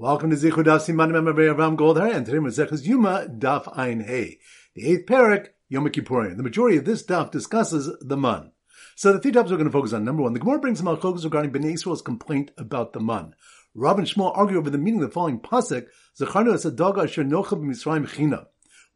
Welcome to Zichru Daf Siman Mem Avraham Goldhar, and today Maseches Yuma Daf Ein Hey, the eighth parak Yom Kippurim. The majority of this daf discusses the man. So the three topics we're going to focus on. Number one, the Gemara brings some regarding Bnei Israel's complaint about the man. Rav and Shmuel argue over the meaning of the following pasuk: Zacharnu es daga asher nocha b'Mitzrayim china.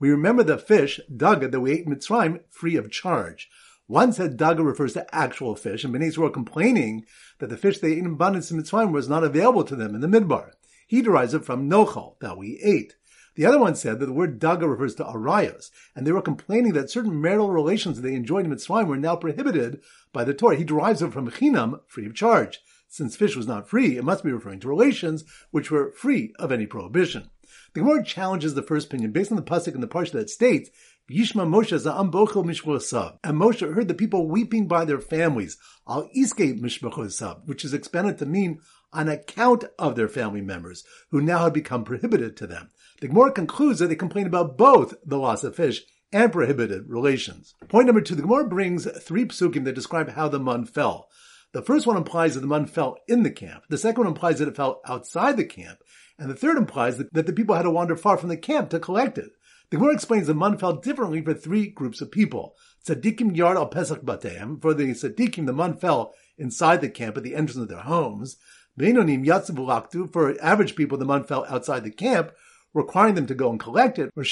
We remember the fish daga that we ate in Mitzrayim free of charge. One said daga refers to actual fish, and Bnei Israel complaining that the fish they ate in abundance in Mitzrayim was not available to them in the midbar. He derives it from nochal, that we ate. The other one said that the word daga refers to arayos, and they were complaining that certain marital relations they enjoyed in Mitzrayim were now prohibited by the Torah. He derives it from chinam, free of charge. Since fish was not free, it must be referring to relations which were free of any prohibition. The Gemara challenges the first opinion based on the pasuk in the parsha that states, "Yishma Moshe za'am bochel mishvosav," and Moshe heard the people weeping by their families, al iske mishvosav, which is expanded to mean on account of their family members, who now had become prohibited to them. The Gemara concludes that they complain about both the loss of fish and prohibited relations. Point number two, the Gemara brings three psukim that describe how the man fell. The first one implies that the man fell in the camp. The second one implies that it fell outside the camp. And the third implies that, that the people had to wander far from the camp to collect it. The Gemara explains the man fell differently for three groups of people. Tzadikim yard al pesach bateim. For the tzadikim, the man fell inside the camp at the entrance of their homes. For average people, the man fell outside the camp, requiring them to go and collect it. For the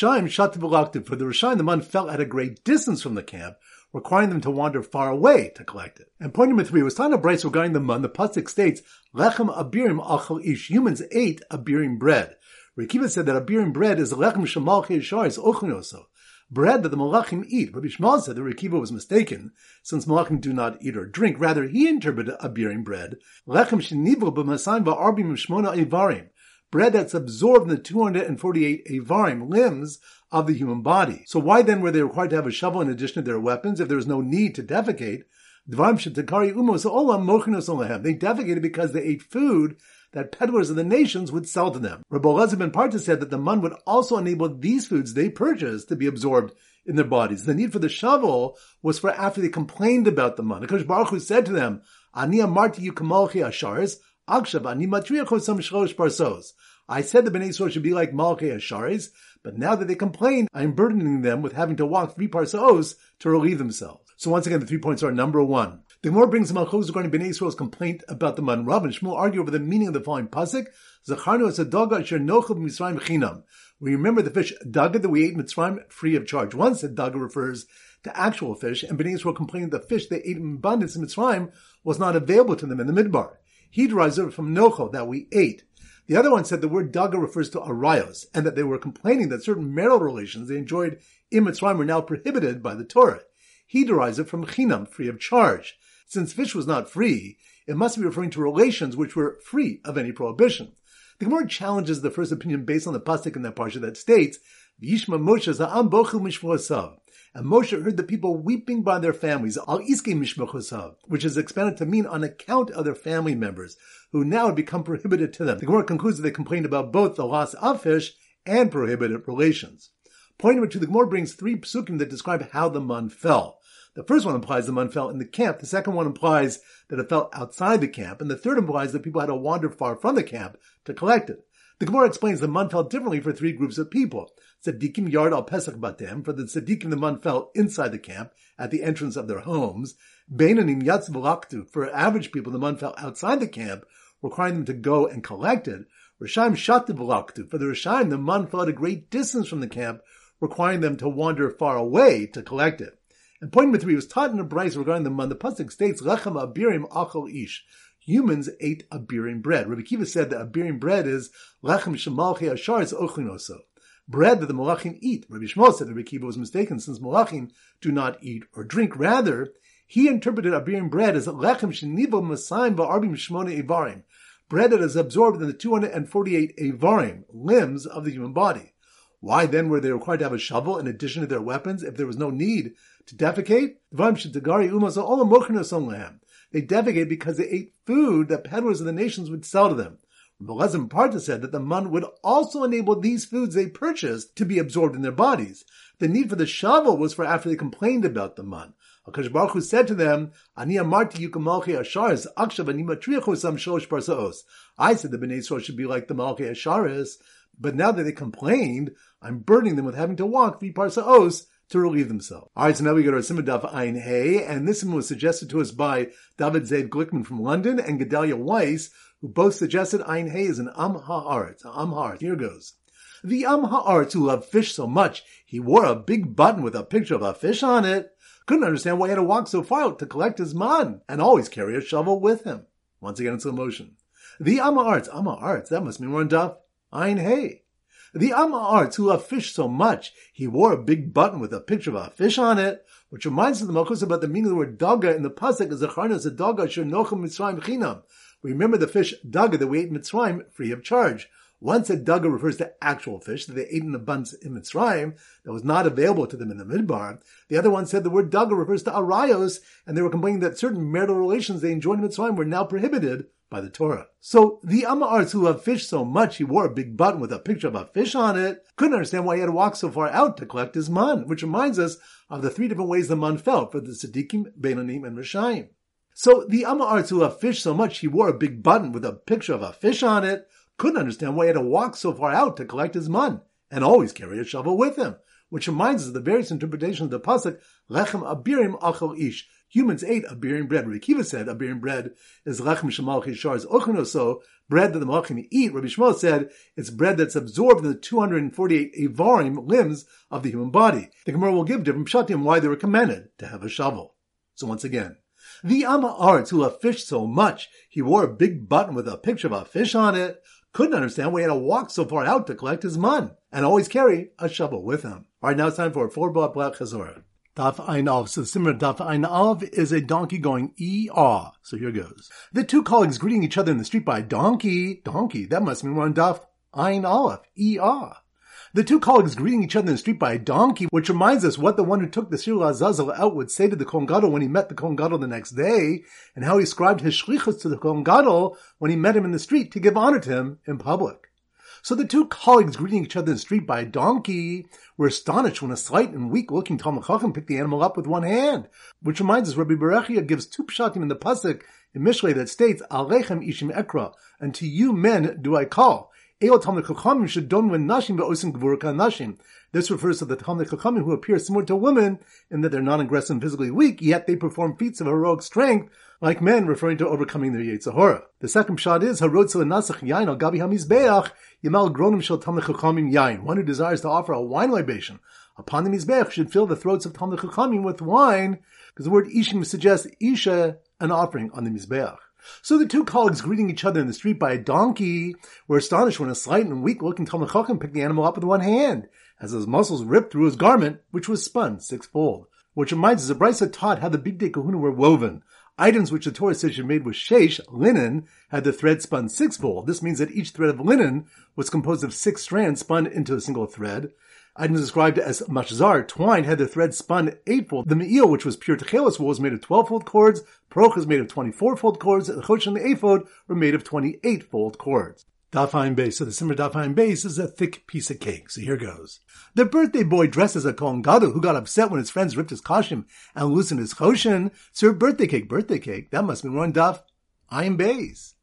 Rishaim, the man fell at a great distance from the camp, requiring them to wander far away to collect it. And point number three was Tana Bryce regarding the man. The pasuk states, "Lechem abirim achal ish." Humans ate abirim bread. Rekiva said that abirim bread is lechem shemal is ochnoso bread that the Malachim eat. Rabbi Yishmael said that Rekiva was mistaken, since Malachim do not eat or drink. Rather, he interpreted a abirim bread, lechem shenivro b'masayim va'arbim shmona evarim, bread that's absorbed in the 248 evarim, limbs of the human body. So why then were they required to have a shovel in addition to their weapons if there was no need to defecate? They defecated because they ate food that peddlers of the nations would sell to them. Rabbi Elazar ben Parta said that the man would also enable these foods they purchased to be absorbed in their bodies. The need for the shovel was for after they complained about the man. Because Baruch Hu said to them, Ani amarti you kamalchi asharis, akshav ani matriachosam shlosh parsos. I said the Bnei Yisrael should be like Malchi Asharis, but now that they complain, I'm burdening them with having to walk three parsos to relieve themselves. So once again, the three points are number one, the Gemara brings the Malchus regarding Bnei Israel's complaint about the man. Rav and Shmuel argue over the meaning of the following pasuk. Zacharnu as a nochel Mitzrayim chinam. We remember the fish daga that we ate in Mitzrayim free of charge. One said daga refers to actual fish, and Bnei Israel complained that the fish they ate in abundance in Mitzrayim was not available to them in the midbar. He derives it from nochel that we ate. The other one said the word daga refers to arayos, and that they were complaining that certain marital relations they enjoyed in Mitzrayim were now prohibited by the Torah. He derives it from chinam, free of charge. Since fish was not free, it must be referring to relations which were free of any prohibition. The Gemara challenges the first opinion based on the pasuk in that parsha that states, "Yishma Moshe za'am bochel mishvosav." And Moshe heard the people weeping by their families, al iske mishmochosav, which is expanded to mean on account of their family members, who now had become prohibited to them. The Gemara concludes that they complained about both the loss of fish and prohibited relations. Point number two, the Gemara brings three psukim that describe how the man fell. The first one implies the man fell in the camp. The second one implies that it fell outside the camp. And the third implies that people had to wander far from the camp to collect it. The Gemara explains the man fell differently for three groups of people. Tzadikim yard al pesach batem. For the tzadikim, the man fell inside the camp at the entrance of their homes. Beinanim yatz v'laktu. For average people, the man fell outside the camp, requiring them to go and collect it. Rishaim shatu v'laktu. For the Rishaim, the man fell at a great distance from the camp, requiring them to wander far away to collect it. And point number three was taught in a brayz regarding the man. The pasuk states, "Lechem abirim achol ish." Humans ate abirim bread. Rabbi Akiva said that abirim bread is lechem shemalchi asharis ochlinoso. Bread that the malachim eat. Rabbi Yishmael said that Rabbi Akiva was mistaken since malachim do not eat or drink. Rather, he interpreted abirim bread as lechem shenivo masayim va'arbim shmona evarim. Bread that is absorbed in the 248 evarim, limbs of the human body. Why then were they required to have a shovel in addition to their weapons if there was no need to defecate? They defecate because they ate food that peddlers of the nations would sell to them. Belezim Parta said that the man would also enable these foods they purchased to be absorbed in their bodies. The need for the shovel was for after they complained about the man. Akash Baruch Hu said to them. I said the Bnei Yisrael should be like the Malchi Asharis, but now that they complained, I'm burdening them with having to walk three parsaos to relieve themselves. Alright, so now we go to our Simon Daf Ein Hey, and this one was suggested to us by David Zaid Glickman from London and Gedalia Weiss, who both suggested Ein Hey is an Am Ha'aretz, Am Ha'aretz. Here goes. The Am Ha'aretz who loved fish so much, he wore a big button with a picture of a fish on it. Couldn't understand why he had to walk so far to collect his man, and always carry a shovel with him. Once again, in slow motion. The Am Ha'aretz, Am Ha'aretz, that must mean we're Daf Ein Hey. The Am Ha'aretz who loved fish so much, he wore a big button with a picture of a fish on it, which reminds the Malchus about the meaning of the word daga in the pasuk as charnas a daga shenochem mitzrayim chinam. Remember the fish daga that we ate in Mitzrayim free of charge. Once a daga refers to actual fish that they ate in abundance in Mitzrayim that was not available to them in the Midbar. The other one said the word daga refers to arayos, and they were complaining that certain marital relations they enjoyed in Mitzrayim were now prohibited by the Torah. So the Am Ha'aretz who loved fish so much he wore a big button with a picture of a fish on it couldn't understand why he had to walk so far out to collect his man, which reminds us of the three different ways the man felt for the Tzadikim, Beinonim, and Rishayim. So the Am Ha'aretz who loved fish so much he wore a big button with a picture of a fish on it couldn't understand why he had to walk so far out to collect his man and always carry a shovel with him, which reminds us of the various interpretations of the pasuk Lechem Abirim Achel Ish. Humans ate abirim bread. Rabbi Akiva said abirim bread is lechem shemalchi shars so bread that the malachim eat. Rabbi Yishmael said it's bread that's absorbed in the 248 avarim limbs of the human body. The Gemara will give different pshatim why they were commanded to have a shovel. So once again, the Am Ha'aretz who loved fish so much, he wore a big button with a picture of a fish on it, couldn't understand why he had to walk so far out to collect his mun, and always carry a shovel with him. Alright, now it's time for a four block black chazorah. Daf Ein Av. So the similar Daf Ein Av is a donkey going E-ah. So here goes. The two colleagues greeting each other in the street by donkey. Donkey. That must mean we're on Daf Ein Aleph. E-ah. E-R. The two colleagues greeting each other in the street by a donkey, which reminds us what the one who took the Sirul Azazel out would say to the Kohen when he met the Kohen the next day, and how he ascribed his shlichus to the Kohen when he met him in the street to give honor to him in public. So the two colleagues greeting each other in the street by a donkey were astonished when a slight and weak-looking Talmud Chacham picked the animal up with one hand, which reminds us Rabbi Berechia gives two pshatim in the pasuk in Mishlei that states, Alechem ishim ekra, and to you men do I call. This refers to the Talmud Chachamim who appear similar to women in that they're non-aggressive and physically weak, yet they perform feats of heroic strength like men, referring to overcoming their Yetzirah. The second shot is Harotzel Nasach Yain al Gabi Hamizbeach Yamal Gronim Shel Talmud Chachamim Yain. One who desires to offer a wine libation upon the Mizbeach should fill the throats of Talmud Chachamim with wine, because the word Ishim suggests Isha, an offering on the Mizbeach. So the two colleagues greeting each other in the street by a donkey were astonished when a slight and weak-looking Talmud picked the animal up with one hand, as his muscles ripped through his garment, which was spun sixfold. Which reminds us, the Brisa taught how the big bigdei kehuna were woven. Items which the Torah says should made with shesh, linen, had the thread spun sixfold. This means that each thread of linen was composed of six strands spun into a single thread. Items described as machzar, twine, had their thread spun eightfold. The me'il, which was pure techelis wool, was made of twelve-fold cords. Paroch is made of twenty-fourfold cords. The chosh and the ephod were made of twenty-eightfold cords. Dafaim base. So the simmer dafaim base is a thick piece of cake. So here goes. The birthday boy dressed as a Kohen Gadol who got upset when his friends ripped his kashim and loosened his choshen served birthday cake. Birthday cake. That must be one daf. I'm base.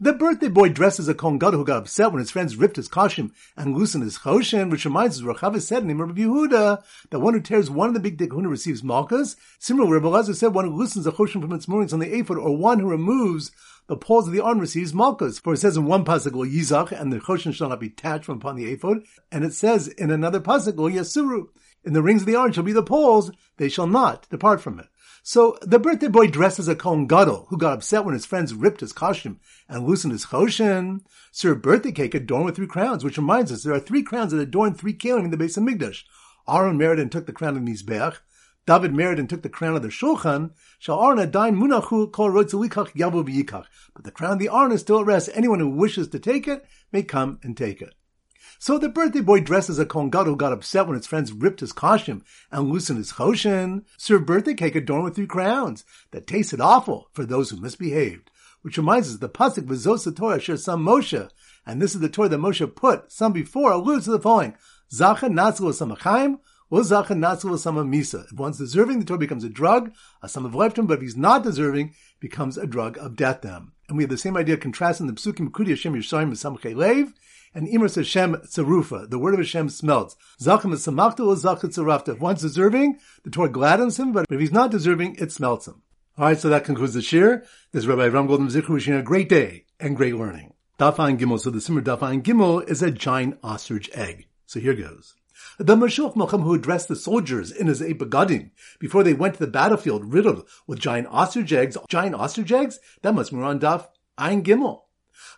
The birthday boy dresses a Kohen who got upset when his friends ripped his kashim and loosened his choshen, which reminds us of said in of Yehuda, that one who tears one of the big kahuna receives malchus. Similarly, Rabbi Lazar said one who loosens a choshen from its moorings on the ephod, or one who removes the poles of the arm receives malchus. For it says in one pasuk, yizach, and the choshen shall not be detached from upon the ephod, and it says in another pasuk, yasuru, in the rings of the arm shall be the poles, they shall not depart from it. So the birthday boy dresses a Kohen Gadol, who got upset when his friends ripped his costume and loosened his choshen, served birthday cake adorned with three crowns, which reminds us there are three crowns that adorn three kelim in the base of Migdash. Aaron married and took the crown of Mizbeach. David married and took the crown of the Shulchan. Shall Aaron adain munachu kol rotzelikach yabu v'yikach. But the crown of the Aaron is still at rest. Anyone who wishes to take it may come and take it. So the birthday boy dressed as a Kohen Gadol got upset when his friends ripped his costume and loosened his choshen, served birthday cake adorned with three crowns that tasted awful for those who misbehaved. Which reminds us the pasuk v'zos the Torah share some Moshe, and this is the Torah that Moshe put some before alludes to the following: Zacha natzil samachayim If one's deserving, the Torah becomes a drug, a sum of life to him, but if he's not deserving, becomes a drug of death to him. And we have the same idea contrasting the Psukim Kudi Hashem Yishayim Samche Lev, and Imras Hashem Tzarufa, the word of Hashem smelts. Zachem is Samachta or Zachet. If one's deserving, the Torah gladdens him, but if he's not deserving, it smelts him. Alright, so that concludes the shir. This is Rabbi Ram Goldhar Zichru wishing a great day and great learning. Dafayin Gimel. So the Simmer Dafayin Gimel is a giant ostrich egg. So here goes. The Mashuch Malcham who addressed the soldiers in his Begadim before they went to the battlefield riddled with giant ostrich eggs. Giant ostrich eggs? That must be on Daf Ein Gimel.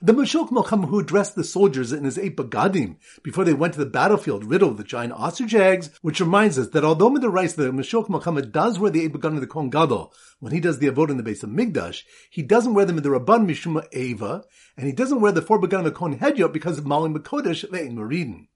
The Mashok Malcham who addressed the soldiers in his eight Begadim before they went to the battlefield riddled with giant ostrich eggs, which reminds us that although Midarais the Mashok Malcham does wear the eight Begadim of the Kohen Gadol when he does the Avod in the base of Migdash, he doesn't wear them in the Rabban Mishuma Eva, and he doesn't wear the four Begadim of the Kohen Hedyot because of Malim Makodesh Ve'in Maridin.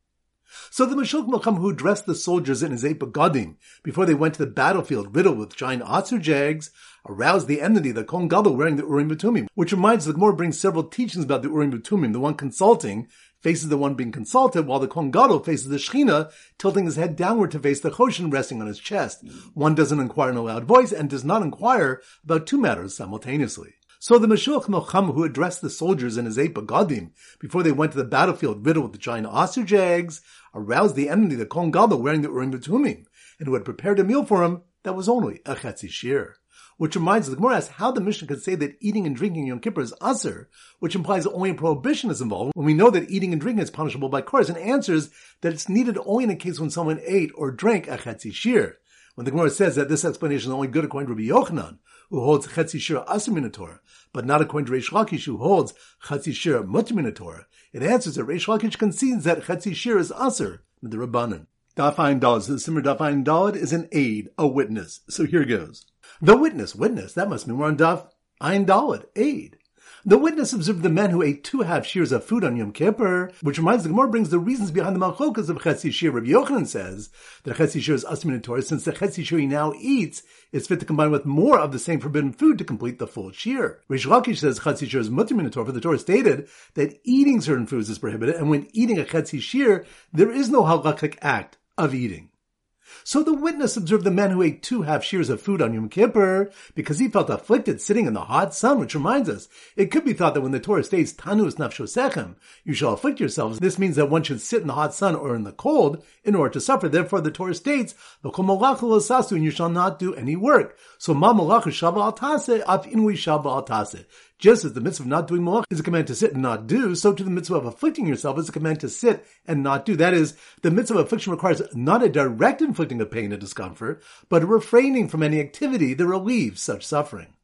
So the Mashuk Malcham who dressed the soldiers in his begadim before they went to the battlefield riddled with giant ostrich eggs aroused the enmity of the Kohen Gadol wearing the Urim V'Tumim, which reminds the Gemara brings several teachings about the Urim V'Tumim. The one consulting faces the one being consulted, while the Kohen Gadol faces the Shechina, tilting his head downward to face the Choshen resting on his chest. One doesn't inquire in a loud voice and does not inquire about two matters simultaneously. So the Mashuach Melcham who addressed the soldiers in his eight begadim before they went to the battlefield riddled with the giant ostrich eggs, aroused the enemy, the Kohen wearing the Urim V'Tumim, and who had prepared a meal for him that was only a Chetzi Shir. Which reminds the Gemara how the Mishnah could say that eating and drinking Yom Kippur is Aser, which implies only a prohibition is involved, when we know that eating and drinking is punishable by kares, and answers that it's needed only in a case when someone ate or drank a Chetzi Shir. When the Gemara says that this explanation is only good according to Rabbi Yochanan, who holds Chetzi Shir Asim Torah, but not according to Reish Lakish, who holds Chetzi Shir Mutim Torah, it answers that Reish Lakish concedes that Chetzi Shir is Aser, the Rabbanan. Dafayin Dalad, the Simmer Dafayin Dalad is an aid, a witness. So here goes. The witness, witness, that must mean we're on Daf Ayin Dalad, aid. The witness observed the men who ate two half shears of food on Yom Kippur, which reminds the Gemara brings the reasons behind the machlokes of Chetzi Shir. Rabbi Yochanan says that Chetzi Shir is asmin Torah, since the Chetzi Shir he now eats is fit to combine with more of the same forbidden food to complete the full Shir. Reish Lakish says Chetzi Shir is mutim Torah, for the Torah stated that eating certain foods is prohibited, and when eating a Chetzi Shir, there is no halachic act of eating. So the witness observed the man who ate two half shears of food on Yom Kippur because he felt afflicted sitting in the hot sun, which reminds us, it could be thought that when the Torah states, Tanus nafshosechem, you shall afflict yourselves, this means that one should sit in the hot sun or in the cold in order to suffer. Therefore, the Torah states, and you shall not do any work. So ma malach al tase, af inui. Just as the mitzvah of not doing malach is a command to sit and not do, so to the mitzvah of afflicting yourself is a command to sit and not do. That is, the mitzvah of affliction requires not a direct inflicting of pain and discomfort, but refraining from any activity that relieves such suffering.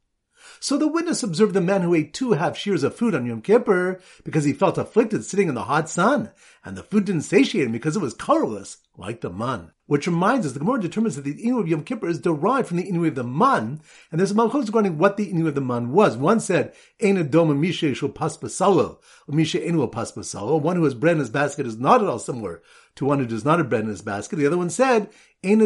So the witness observed the man who ate two half shears of food on Yom Kippur because he felt afflicted sitting in the hot sun, and the food didn't satiate him because it was colorless, like the man. Which reminds us, the Gemara determines that the Inu of Yom Kippur is derived from the Inu of the man, and there's a malchus regarding what the Inu of the man was. One said, Ein adoma mishe shul pas basalo, mishe enu pas basalo. One who has bread in his basket is not at all similar to one who does not have bread in his basket. The other one said, One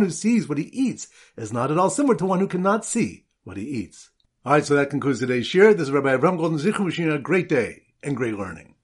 who sees what he eats is not at all similar to one who cannot see what he eats. All right, so that concludes today's share. This is Rabbi Avram Goldhar Zichru wishing you a great day and great learning.